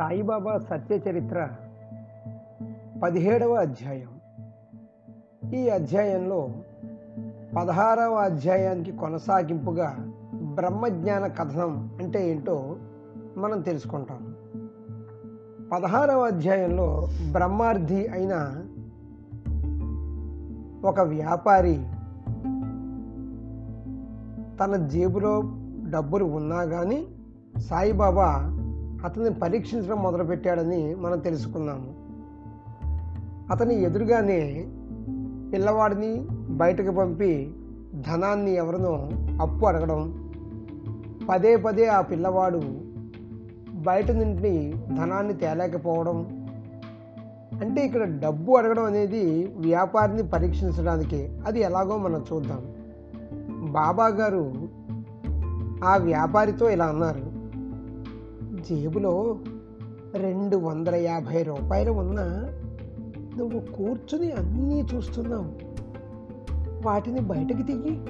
సాయిబాబా సత్య చరిత్ర పదిహేడవ అధ్యాయం. ఈ అధ్యాయంలో పదహారవ అధ్యాయానికి కొనసాగింపుగా బ్రహ్మజ్ఞాన కథనం అంటే ఏంటో మనం తెలుసుకుంటాం. పదహారవ అధ్యాయంలో బ్రహ్మార్థి అయిన ఒక వ్యాపారి తన జేబులో డబ్బులు ఉన్నా కానీ సాయిబాబా అతన్ని పరీక్షించడం మొదలుపెట్టాడని మనం తెలుసుకున్నాము. అతని ఎదురుగానే పిల్లవాడిని బయటకు పంపి ధనాన్ని ఎవరినో అప్పు అడగడం పదే పదే ఆ పిల్లవాడు బయట నుండి ధనాన్ని తేలేకపోవడం అంటే ఇక్కడ డబ్బు అడగడం అనేది వ్యాపారిని పరీక్షించడానికి. అది ఎలాగో మనం చూద్దాం. బాబా గారు ఆ వ్యాపారితో ఇలా అన్నారు. జేబులో రెండు వందల యాభై రూపాయలు ఉన్నా నువ్వు కూర్చుని అన్నీ చూస్తున్నావు. వాటిని బయటకు తీయి.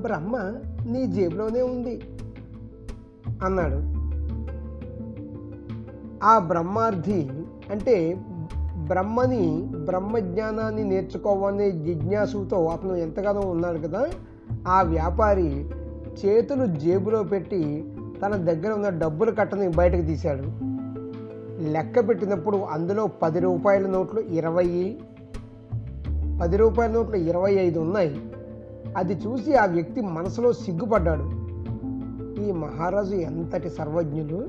బ్రహ్మ నీ జేబులోనే ఉంది అన్నాడు. ఆ బ్రహ్మార్థి అంటే బ్రహ్మని బ్రహ్మజ్ఞానాన్ని నేర్చుకోవాలనే జిజ్ఞాసుతో అతను ఎంతగానో ఉన్నాడు కదా ఆ వ్యాపారి చేతులు జేబులో పెట్టి తన దగ్గర ఉన్న డబ్బులు కట్టని బయటకు తీశాడు. లెక్క పెట్టినప్పుడు అందులో పది రూపాయల నోట్లు ఇరవై పది రూపాయల నోట్లు ఇరవై ఐదు ఉన్నాయి. అది చూసి ఆ వ్యక్తి మనసులో సిగ్గుపడ్డాడు. ఈ మహారాజు ఎంతటి సర్వజ్ఞులు?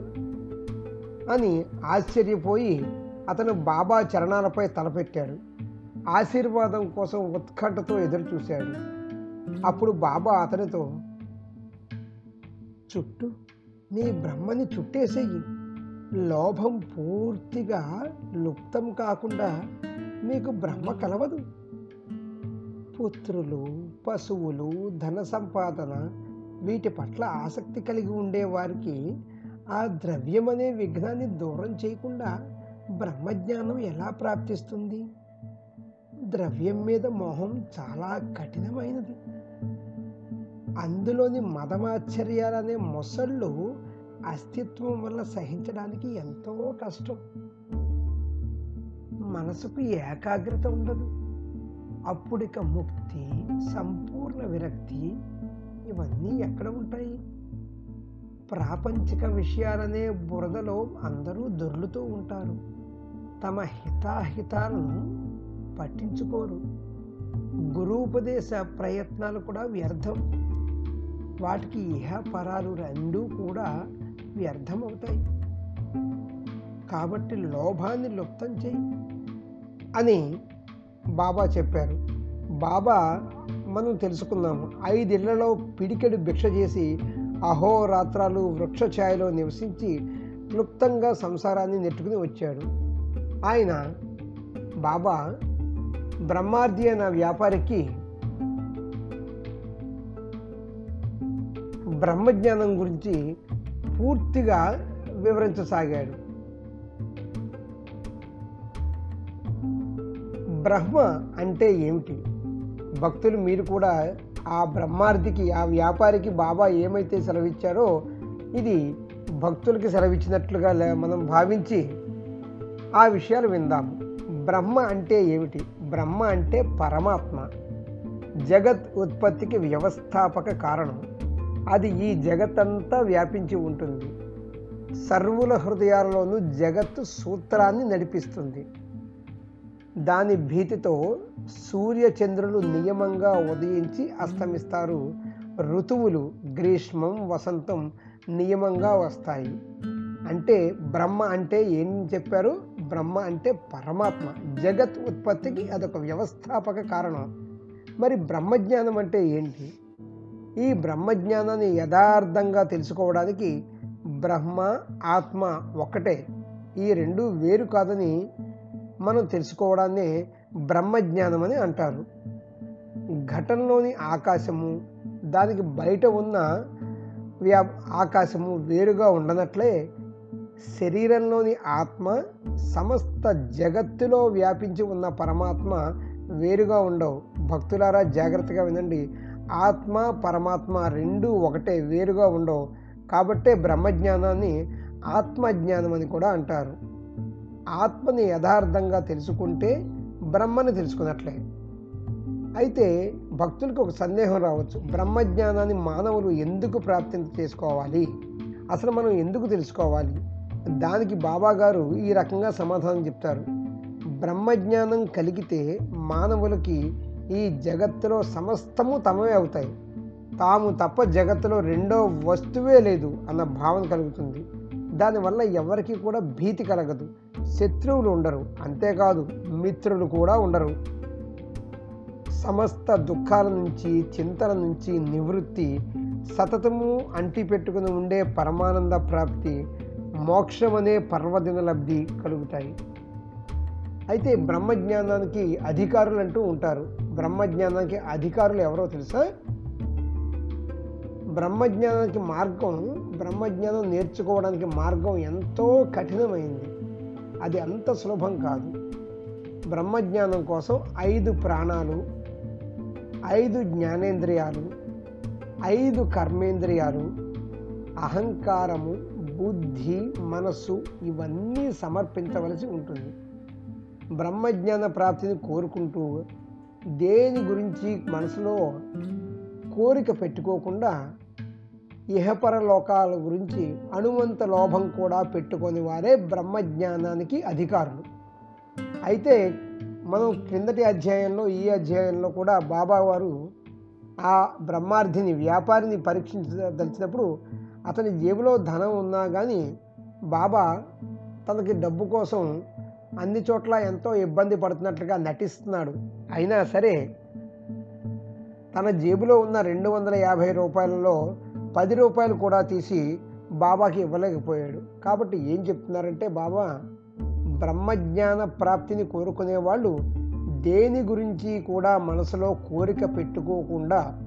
అని ఆశ్చర్యపోయి అతను బాబా చరణాలపై తలపెట్టాడు. ఆశీర్వాదం కోసం ఉత్కంఠతో ఎదురు చూశాడు అప్పుడు బాబా అతనితో చుట్టూ నీ బ్రహ్మని చుట్టేసేయి. లోభం పూర్తిగా లుప్తం కాకుండా మీకు బ్రహ్మ కలవదు. పుత్రులు పశువులు ధన సంపాదన వీటి పట్ల ఆసక్తి కలిగి ఉండేవారికి ఆ ద్రవ్యం అనే విఘ్నాన్ని దూరం చేయకుండా బ్రహ్మజ్ఞానం ఎలా ప్రాప్తిస్తుంది? ద్రవ్యం మీద మోహం చాలా కఠినమైనది. అందులోని మదమాశ్చర్యాలనే మొసళ్ళు అస్తిత్వం వల్ల సహించడానికి ఎంతో కష్టం. మనసుకు ఏకాగ్రత ఉండదు. అప్పుడిక ముక్తి సంపూర్ణ విరక్తి ఇవన్నీ ఎక్కడ ఉంటాయి? ప్రాపంచిక విషయాలనే బురదలో అందరూ దొర్లుతూ ఉంటారు. తమ హితాహితాలను పట్టించుకోరు. గురూపదేశ ప్రయత్నాలు కూడా వ్యర్థం. వాటికి ఇహపరాలు రెండూ కూడా వ్యర్థమవుతాయి. కాబట్టి లోభాన్ని లుప్తం చేయి అని బాబా చెప్పారు. బాబా మనం తెలుసుకున్నాము ఐదిళ్ళలో పిడికెడు భిక్ష చేసి అహోరాత్రాలు వృక్షఛాయలో నివసించి క్లుప్తంగా సంసారాన్ని నెట్టుకుని వచ్చాడు. ఆయన బాబా బ్రహ్మార్ది అన్న వ్యాపారికి బ్రహ్మజ్ఞానం గురించి పూర్తిగా వివరించసాగాడు. బ్రహ్మ అంటే ఏమిటి? భక్తులు మీరు కూడా ఆ బ్రహ్మార్థికి ఆ వ్యాపారికి బాబా ఏమైతే సెలవిచ్చారో ఇది భక్తులకి సెలవిచ్చినట్లుగా మనం భావించి ఆ విషయాలు విందాము బ్రహ్మ అంటే ఏమిటి? బ్రహ్మ అంటే పరమాత్మ. జగత్ ఉత్పత్తికి వ్యవస్థాపక కారణం. అది ఈ జగత్తంతా వ్యాపించి ఉంటుంది. సర్వుల హృదయాలలోనూ జగత్తు సూత్రాన్ని నడిపిస్తుంది. దాని భీతితో సూర్యచంద్రులు నియమంగా ఉదయించి అస్తమిస్తారు. ఋతువులు గ్రీష్మం వసంతం నియమంగా వస్తాయి. అంటే బ్రహ్మ అంటే ఏం చెప్పారు? బ్రహ్మ అంటే పరమాత్మ. జగత్ ఉత్పత్తికి అదొక వ్యవస్థాపక కారణం. మరి బ్రహ్మజ్ఞానం అంటే ఏంటి? ఈ బ్రహ్మజ్ఞానాన్ని యథార్థంగా తెలుసుకోవడానికి బ్రహ్మ ఆత్మ ఒక్కటే. ఈ రెండు వేరు కాదని మనం తెలుసుకోవడాన్ని బ్రహ్మజ్ఞానం అని అంటారు. ఘటనలోని ఆకాశము దానికి బయట ఉన్న వ్యా ఆకాశము వేరుగా ఉండనట్లే శరీరంలోని ఆత్మ సమస్త జగత్తులో వ్యాపించి ఉన్న పరమాత్మ వేరుగా ఉండవు. భక్తులారా జాగ్రత్తగా వినండి. ఆత్మ పరమాత్మ రెండు ఒకటే వేరుగా ఉండవు. కాబట్టే బ్రహ్మజ్ఞానాన్ని ఆత్మజ్ఞానం అని కూడా అంటారు. ఆత్మని యథార్థంగా తెలుసుకుంటే బ్రహ్మని తెలుసుకున్నట్లే. అయితే భక్తులకు ఒక సందేహం రావచ్చు. బ్రహ్మజ్ఞానాన్ని మానవులు ఎందుకు ప్రాప్తి చేసుకోవాలి? అసలు మనం ఎందుకు తెలుసుకోవాలి? దానికి బాబా గారు ఈ రకంగా సమాధానం చెప్తారు. బ్రహ్మజ్ఞానం కలిగితే మానవులకి ఈ జగత్తులో సమస్తము తమవే అవుతాయి. తాము తప్ప జగత్తులో రెండో వస్తువే లేదు అన్న భావన కలుగుతుంది. దానివల్ల ఎవరికి కూడా భీతి కలగదు. శత్రువులు ఉండరు. అంతేకాదు మిత్రులు కూడా ఉండరు. సమస్త దుఃఖాల నుంచి చింతల నుంచి నివృత్తి సతతము అంటి పెట్టుకుని ఉండే పరమానంద ప్రాప్తి మోక్షం అనే పర్వదిన లబ్ధి కలుగుతాయి. అయితే బ్రహ్మజ్ఞానానికి అధికారులు అంటూ ఉంటారు. బ్రహ్మజ్ఞానానికి అధికారులు ఎవరో తెలుసా? బ్రహ్మజ్ఞానానికి మార్గం బ్రహ్మజ్ఞానం నేర్చుకోవడానికి మార్గం ఎంతో కఠినమైంది. అది అంత సులభం కాదు. బ్రహ్మజ్ఞానం కోసం ఐదు ప్రాణాలు ఐదు జ్ఞానేంద్రియాలు ఐదు కర్మేంద్రియాలు అహంకారము బుద్ధి మనస్సు ఇవన్నీ సమర్పించవలసి ఉంటుంది. బ్రహ్మజ్ఞాన ప్రాప్తిని కోరుకుంటూ దేని గురించి మనసులో కోరిక పెట్టుకోకుండా ఇహపర లోకాల గురించి అణువంత లోభం కూడా పెట్టుకొని వారే బ్రహ్మజ్ఞానానికి అధికారులు. అయితే మనం క్రిందటి అధ్యాయంలో ఈ అధ్యాయంలో కూడా బాబా వారు ఆ బ్రహ్మార్థిని వ్యాపారిని పరీక్షించదలిచినప్పుడు అతని జేబులో ధనం ఉన్నా కానీ బాబా తనకి డబ్బు కోసం అన్ని చోట్ల ఎంతో ఇబ్బంది పడుతున్నట్లుగా నటిస్తున్నాడు. అయినా సరే తన జేబులో ఉన్న రెండు వందల యాభై రూపాయలలో పది రూపాయలు కూడా తీసి బాబాకి ఇవ్వలేకపోయాడు. కాబట్టి ఏం చెప్తున్నారంటే బాబా బ్రహ్మజ్ఞాన ప్రాప్తిని కోరుకునే వాళ్ళు దేని గురించి కూడా మనసులో కోరిక పెట్టుకోకుండా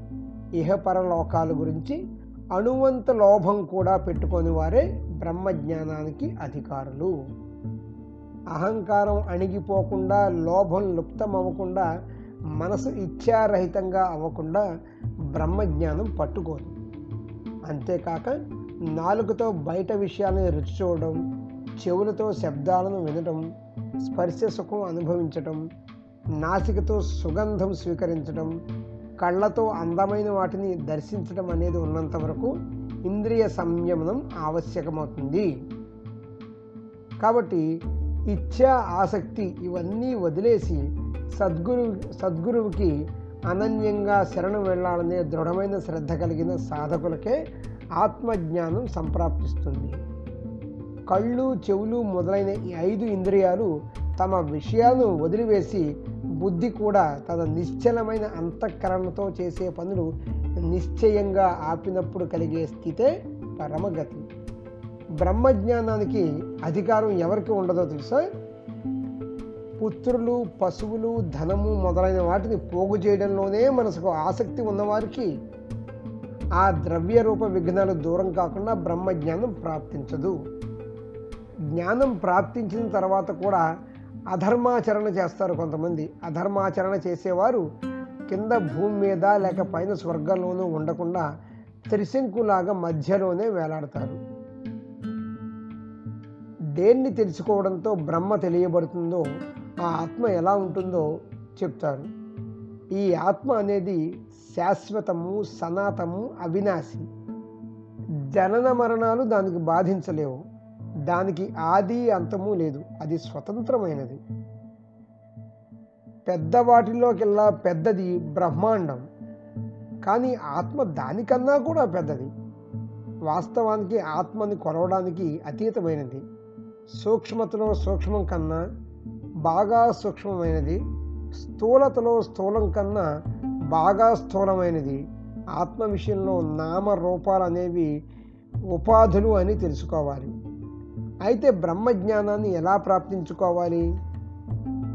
ఇహపరలోకాల గురించి అణువంత లోభం కూడా పెట్టుకొని వారే బ్రహ్మజ్ఞానానికి అధికారులు. అహంకారం అణిగిపోకుండా లోభం లుప్తం అవ్వకుండా మనసు ఇచ్ఛారహితంగా అవ్వకుండా బ్రహ్మజ్ఞానం పట్టుకోదు. అంతేకాక నాలుగుతో బయట విషయాలను రుచి చూడడం చెవులతో శబ్దాలను వినడం స్పర్శ సుఖం అనుభవించటం నాసికతో సుగంధం స్వీకరించడం కళ్ళతో అందమైన వాటిని దర్శించడం అనేది ఉన్నంత వరకు ఇంద్రియ సంయమనం ఆవశ్యకమవుతుంది. కాబట్టి ఇచ్ఛ ఆసక్తి ఇవన్నీ వదిలేసి సద్గురు సద్గురువుకి అనన్యంగా శరణు వెళ్ళాలనే దృఢమైన శ్రద్ధ కలిగిన సాధకులకే ఆత్మజ్ఞానం సంప్రాప్తిస్తుంది. కళ్ళు చెవులు మొదలైన ఈ ఐదు ఇంద్రియాలు తమ విషయాలను వదిలివేసి బుద్ధి కూడా తన నిశ్చలమైన అంతఃకరణతో చేసే పనులు నిశ్చయంగా ఆపినప్పుడు కలిగే స్థితే పరమగతి. బ్రహ్మజ్ఞానానికి అధికారం ఎవరికి ఉండదో తెలుసా? పుత్రులు పశువులు ధనము మొదలైన వాటిని పోగు చేయడంలోనే మనసుకు ఆసక్తి ఉన్నవారికి ఆ ద్రవ్య రూప విఘ్నాలు దూరం కాకుండా బ్రహ్మజ్ఞానం ప్రాప్తించదు. జ్ఞానం ప్రాప్తించిన తర్వాత కూడా అధర్మాచరణ చేస్తారు కొంతమంది. అధర్మాచరణ చేసేవారు కింద భూమి మీద లేక పైన స్వర్గంలోనూ ఉండకుండా త్రిశంకులాగా మధ్యలోనే వేలాడతారు. దేన్ని తెలుసుకోవడంతో బ్రహ్మ తెలియబడుతుందో ఆ ఆత్మ ఎలా ఉంటుందో చెప్తారు. ఈ ఆత్మ అనేది శాశ్వతము సనాతము అవినాశి. జనన మరణాలు దానికి బాధించలేవు. దానికి ఆది అంతము లేదు. అది స్వతంత్రమైనది. పెద్ద వాటిలోకెల్లా పెద్దది బ్రహ్మాండం. కానీ ఆత్మ దానికన్నా కూడా పెద్దది. వాస్తవానికి ఆత్మని కొలవడానికి అతీతమైనది. సూక్ష్మతలో సూక్ష్మం కన్నా బాగా సూక్ష్మమైనది స్థూలతలో స్థూలం కన్నా బాగా స్థూలమైనది. ఆత్మ విషయంలో నామ రూపాలు అనేవి ఉపాధులు అని తెలుసుకోవాలి. అయితే బ్రహ్మజ్ఞానాన్ని ఎలా ప్రాప్తించుకోవాలి?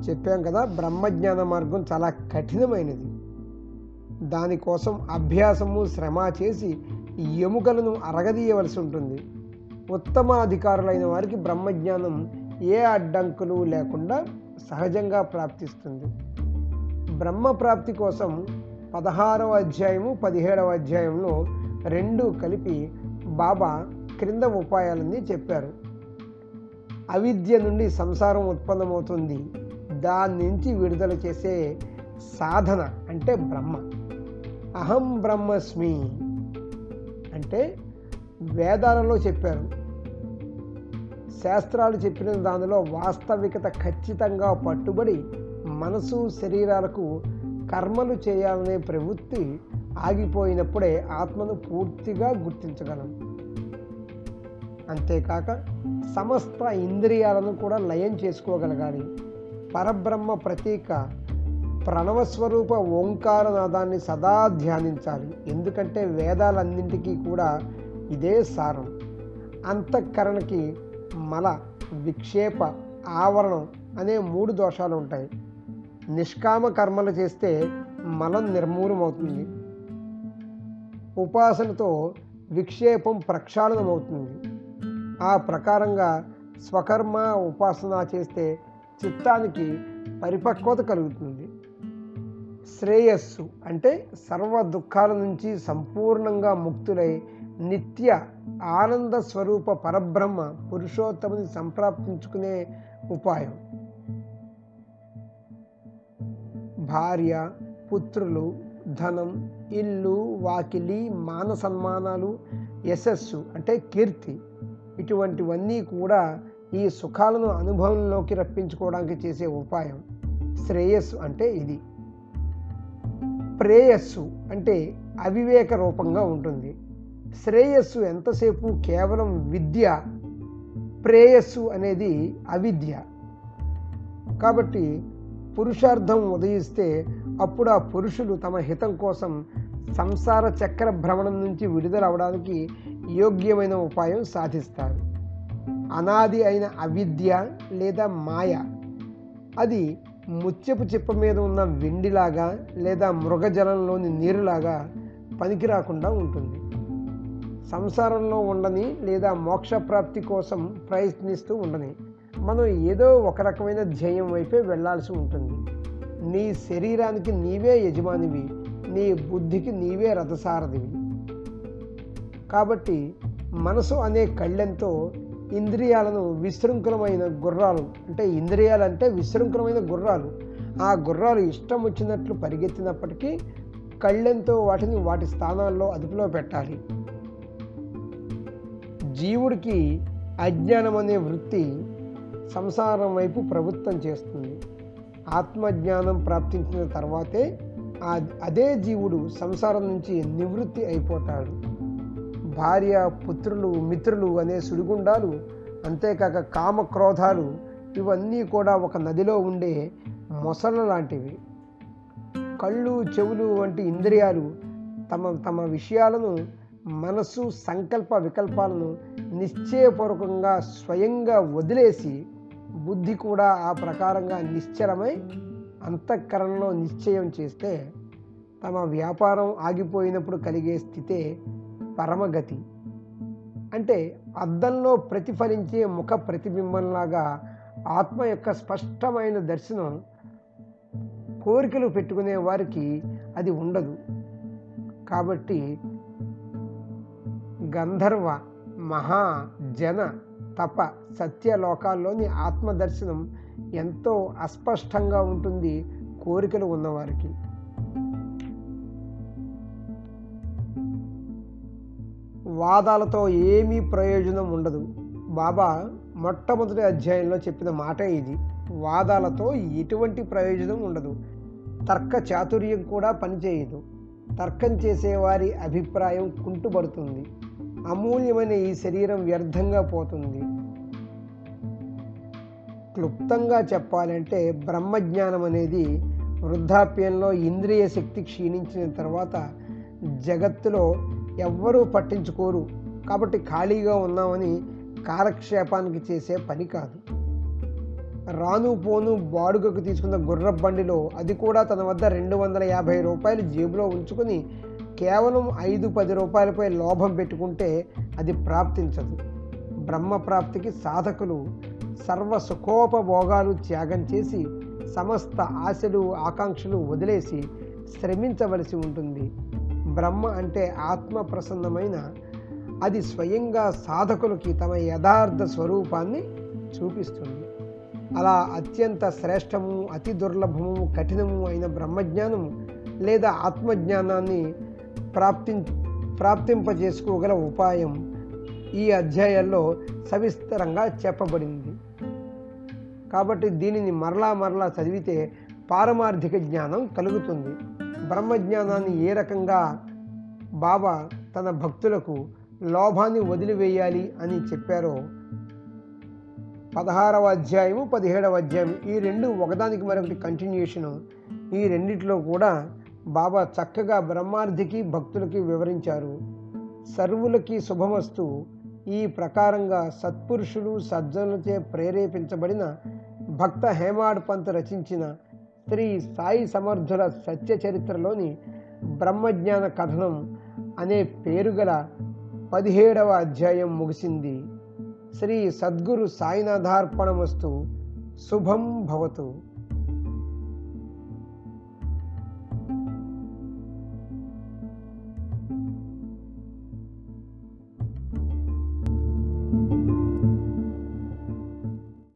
చెప్పాం కదా బ్రహ్మజ్ఞాన మార్గం చాలా కఠినమైనది. దానికోసం అభ్యాసము శ్రమ చేసి ఎముకలను అరగదీయవలసి ఉంటుంది. ఉత్తమ అధికారులైన వారికి బ్రహ్మజ్ఞానం ఏ అడ్డంకులు లేకుండా సహజంగా ప్రాప్తిస్తుంది. బ్రహ్మ ప్రాప్తి కోసం పదహారవ అధ్యాయము పదిహేడవ అధ్యాయంలో రెండు కలిపి బాబా క్రింద ఉపాయాలన్నీ చెప్పారు. అవిద్య నుండి సంసారం ఉత్పన్నమవుతుంది. దాని నుంచి విడుదల చేసే సాధన అంటే బ్రహ్మ. అహం బ్రహ్మస్మి అంటే వేదాలలో చెప్పారు. శాస్త్రాలు చెప్పిన దానిలో వాస్తవికత ఖచ్చితంగా పట్టుబడి మనసు శరీరాలకు కర్మలు చేయాలనే ప్రవృత్తి ఆగిపోయినప్పుడే ఆత్మను పూర్తిగా గుర్తించగలం. అంతేకాక సమస్త ఇంద్రియాలను కూడా లయం చేసుకోగలగాలి. పరబ్రహ్మ ప్రతీక ప్రణవస్వరూప ఓంకారనాదాన్ని సదా ధ్యానించాలి. ఎందుకంటే వేదాలన్నింటికీ కూడా ఇదే సారం. అంతఃకరణకి మల విక్షేప ఆవరణం అనే మూడు దోషాలు ఉంటాయి. నిష్కామ కర్మలు చేస్తే మలం నిర్మూలమవుతుంది. ఉపాసనతో విక్షేపం ప్రక్షాళనమవుతుంది. ఆ ప్రకారంగా స్వకర్మ ఉపాసన చేస్తే చిత్తానికి పరిపక్వత కలుగుతుంది. శ్రేయస్సు అంటే సర్వ దుఃఖాల నుంచి సంపూర్ణంగా ముక్తులై నిత్య ఆనంద స్వరూప పరబ్రహ్మ పురుషోత్తముని సంప్రాప్తించుకునే ఉపాయం. భార్య పుత్రులు ధనం ఇల్లు వాకిలి మాన సన్మానాలు యశస్సు అంటే కీర్తి ఇటువంటివన్నీ కూడా ఈ సుఖాలను అనుభవంలోకి రప్పించుకోవడానికి చేసే ఉపాయం. శ్రేయస్సు అంటే ఇది. ప్రేయస్సు అంటే అవివేక రూపంగా ఉంటుంది. శ్రేయస్సు ఎంతసేపు కేవలం విద్య ప్రేయస్సు అనేది అవిద్య. కాబట్టి పురుషార్థం ఉదయిస్తే అప్పుడు ఆ పురుషులు తమ హితం కోసం సంసార చక్ర భ్రమణం నుంచి విడుదల అవడానికి యోగ్యమైన ఉపాయం సాధిస్తారు. అనాది అయిన అవిద్య లేదా మాయ అది ముత్యపు చిప్ప మీద ఉన్న వెండిలాగా లేదా మృగజలంలోని నీరులాగా పనికి రాకుండా ఉంటుంది. సంసారంలో ఉండని లేదా మోక్షప్రాప్తి కోసం ప్రయత్నిస్తూ ఉండని మనం ఏదో ఒక రకమైన ధ్యేయం వైపే వెళ్ళాల్సి ఉంటుంది. నీ శరీరానికి నీవే యజమానివి నీ బుద్ధికి నీవే రథసారథివి. కాబట్టి మనసు అనే కళ్ళెంతో ఇంద్రియాలను విశృంఖలమైన గుర్రాలు అంటే ఇంద్రియాలు అంటే విశృంఖలమైన గుర్రాలు ఆ గుర్రాలు ఇష్టం వచ్చినట్లు పరిగెత్తినప్పటికీ కళ్ళెంతో వాటిని వాటి స్థానాల్లో అదుపులో పెట్టాలి. జీవుడికి అజ్ఞానం అనే వృత్తి సంసారం వైపు ప్రభుత్వం చేస్తుంది. ఆత్మజ్ఞానం ప్రాప్తించిన తర్వాతే అదే జీవుడు సంసారం నుంచి నివృత్తి అయిపోతాడు. భార్య పుత్రులు మిత్రులు అనే సుడిగుండాలు అంతేకాక కామ క్రోధాలు ఇవన్నీ కూడా ఒక నదిలో ఉండే మొసళ్ళ లాంటివి. కళ్ళు చెవులు వంటి ఇంద్రియాలు తమ తమ విషయాలను మనసు సంకల్ప వికల్పాలను నిశ్చయపూర్వకంగా స్వయంగా వదిలేసి బుద్ధి కూడా ఆ ప్రకారంగా నిశ్చలమై అంతఃకరణలో నిశ్చయం చేస్తే తమ వ్యాపారం ఆగిపోయినప్పుడు కలిగే స్థితే పరమగతి. అంటే అద్దంలో ప్రతిఫలించే ముఖ ప్రతిబింబంలాగా ఆత్మ యొక్క స్పష్టమైన దర్శనం కోరికలు పెట్టుకునే వారికి అది ఉండదు. కాబట్టి గంధర్వ మహా జన తప సత్యలోకాల్లోని ఆత్మదర్శనం ఎంతో అస్పష్టంగా ఉంటుంది కోరికలు ఉన్నవారికి. వాదాలతో ఏమీ ప్రయోజనం ఉండదు. బాబా మొట్టమొదటి అధ్యాయంలో చెప్పిన మాట ఇది. వాదాలతో ఎటువంటి ప్రయోజనం ఉండదు. తర్క చాతుర్యం కూడా పనిచేయదు. తర్కం చేసేవారి అభిప్రాయం కుంటుపడుతుంది. అమూల్యమైన ఈ శరీరం వ్యర్థంగా పోతుంది. క్లుప్తంగా చెప్పాలంటే బ్రహ్మజ్ఞానం అనేది వృద్ధాప్యంలో ఇంద్రియ శక్తి క్షీణించిన తర్వాత జగత్తులో ఎవ్వరూ పట్టించుకోరు. కాబట్టి ఖాళీగా ఉన్నామని కాలక్షేపానికి చేసే పని కాదు. రాను పోను బాడుగకు తీసుకున్న గుర్ర బండిలో అది కూడా తన వద్ద రెండు వందల యాభై రూపాయలు జేబులో ఉంచుకొని కేవలం ఐదు పది రూపాయలపై లోభం పెట్టుకుంటే అది ప్రాప్తించదు. బ్రహ్మ ప్రాప్తికి సాధకులు సర్వ సుఖోపభోగాలు త్యాగం చేసి సమస్త ఆశలు ఆకాంక్షలు వదిలేసి శ్రమించవలసి ఉంటుంది. బ్రహ్మ అంటే ఆత్మ ప్రసన్నమైన అది స్వయంగా సాధకులకి తమ యథార్థ స్వరూపాన్ని చూపిస్తుంది. అలా అత్యంత శ్రేష్టము అతి దుర్లభము కఠినము అయిన బ్రహ్మజ్ఞానము లేదా ఆత్మజ్ఞానాన్ని ప్రాప్తి ప్రాప్తింపజేసుకోగల ఉపాయం ఈ అధ్యాయాల్లో సవిస్తరంగా చెప్పబడింది. కాబట్టి దీనిని మరలా మరలా చదివితే పారమార్థిక జ్ఞానం కలుగుతుంది. బ్రహ్మజ్ఞానాన్ని ఏ రకంగా బాబా తన భక్తులకు లోభాన్ని వదిలివేయాలి అని చెప్పారో పదహారవ అధ్యాయము పదిహేడవ అధ్యాయం ఈ రెండు ఒకదానికి మరొకటి కంటిన్యూషను ఈ రెండిట్లో కూడా బాబా చక్కగా బ్రహ్మార్థికి భక్తులకి వివరించారు. సర్వులకి శుభమస్తు. ఈ ప్రకారంగా సత్పురుషులు సజ్జనులచే ప్రేరేపించబడిన భక్త హేమాడ్ పంత్ రచించిన శ్రీ సాయి సమర్థుల సత్య చరిత్రలోని బ్రహ్మజ్ఞాన కథనం అనే పేరుగల పదిహేడవ అధ్యాయం ముగిసింది. శ్రీ సద్గురు సాయినాథార్పణమస్తు. శుభం భవతు.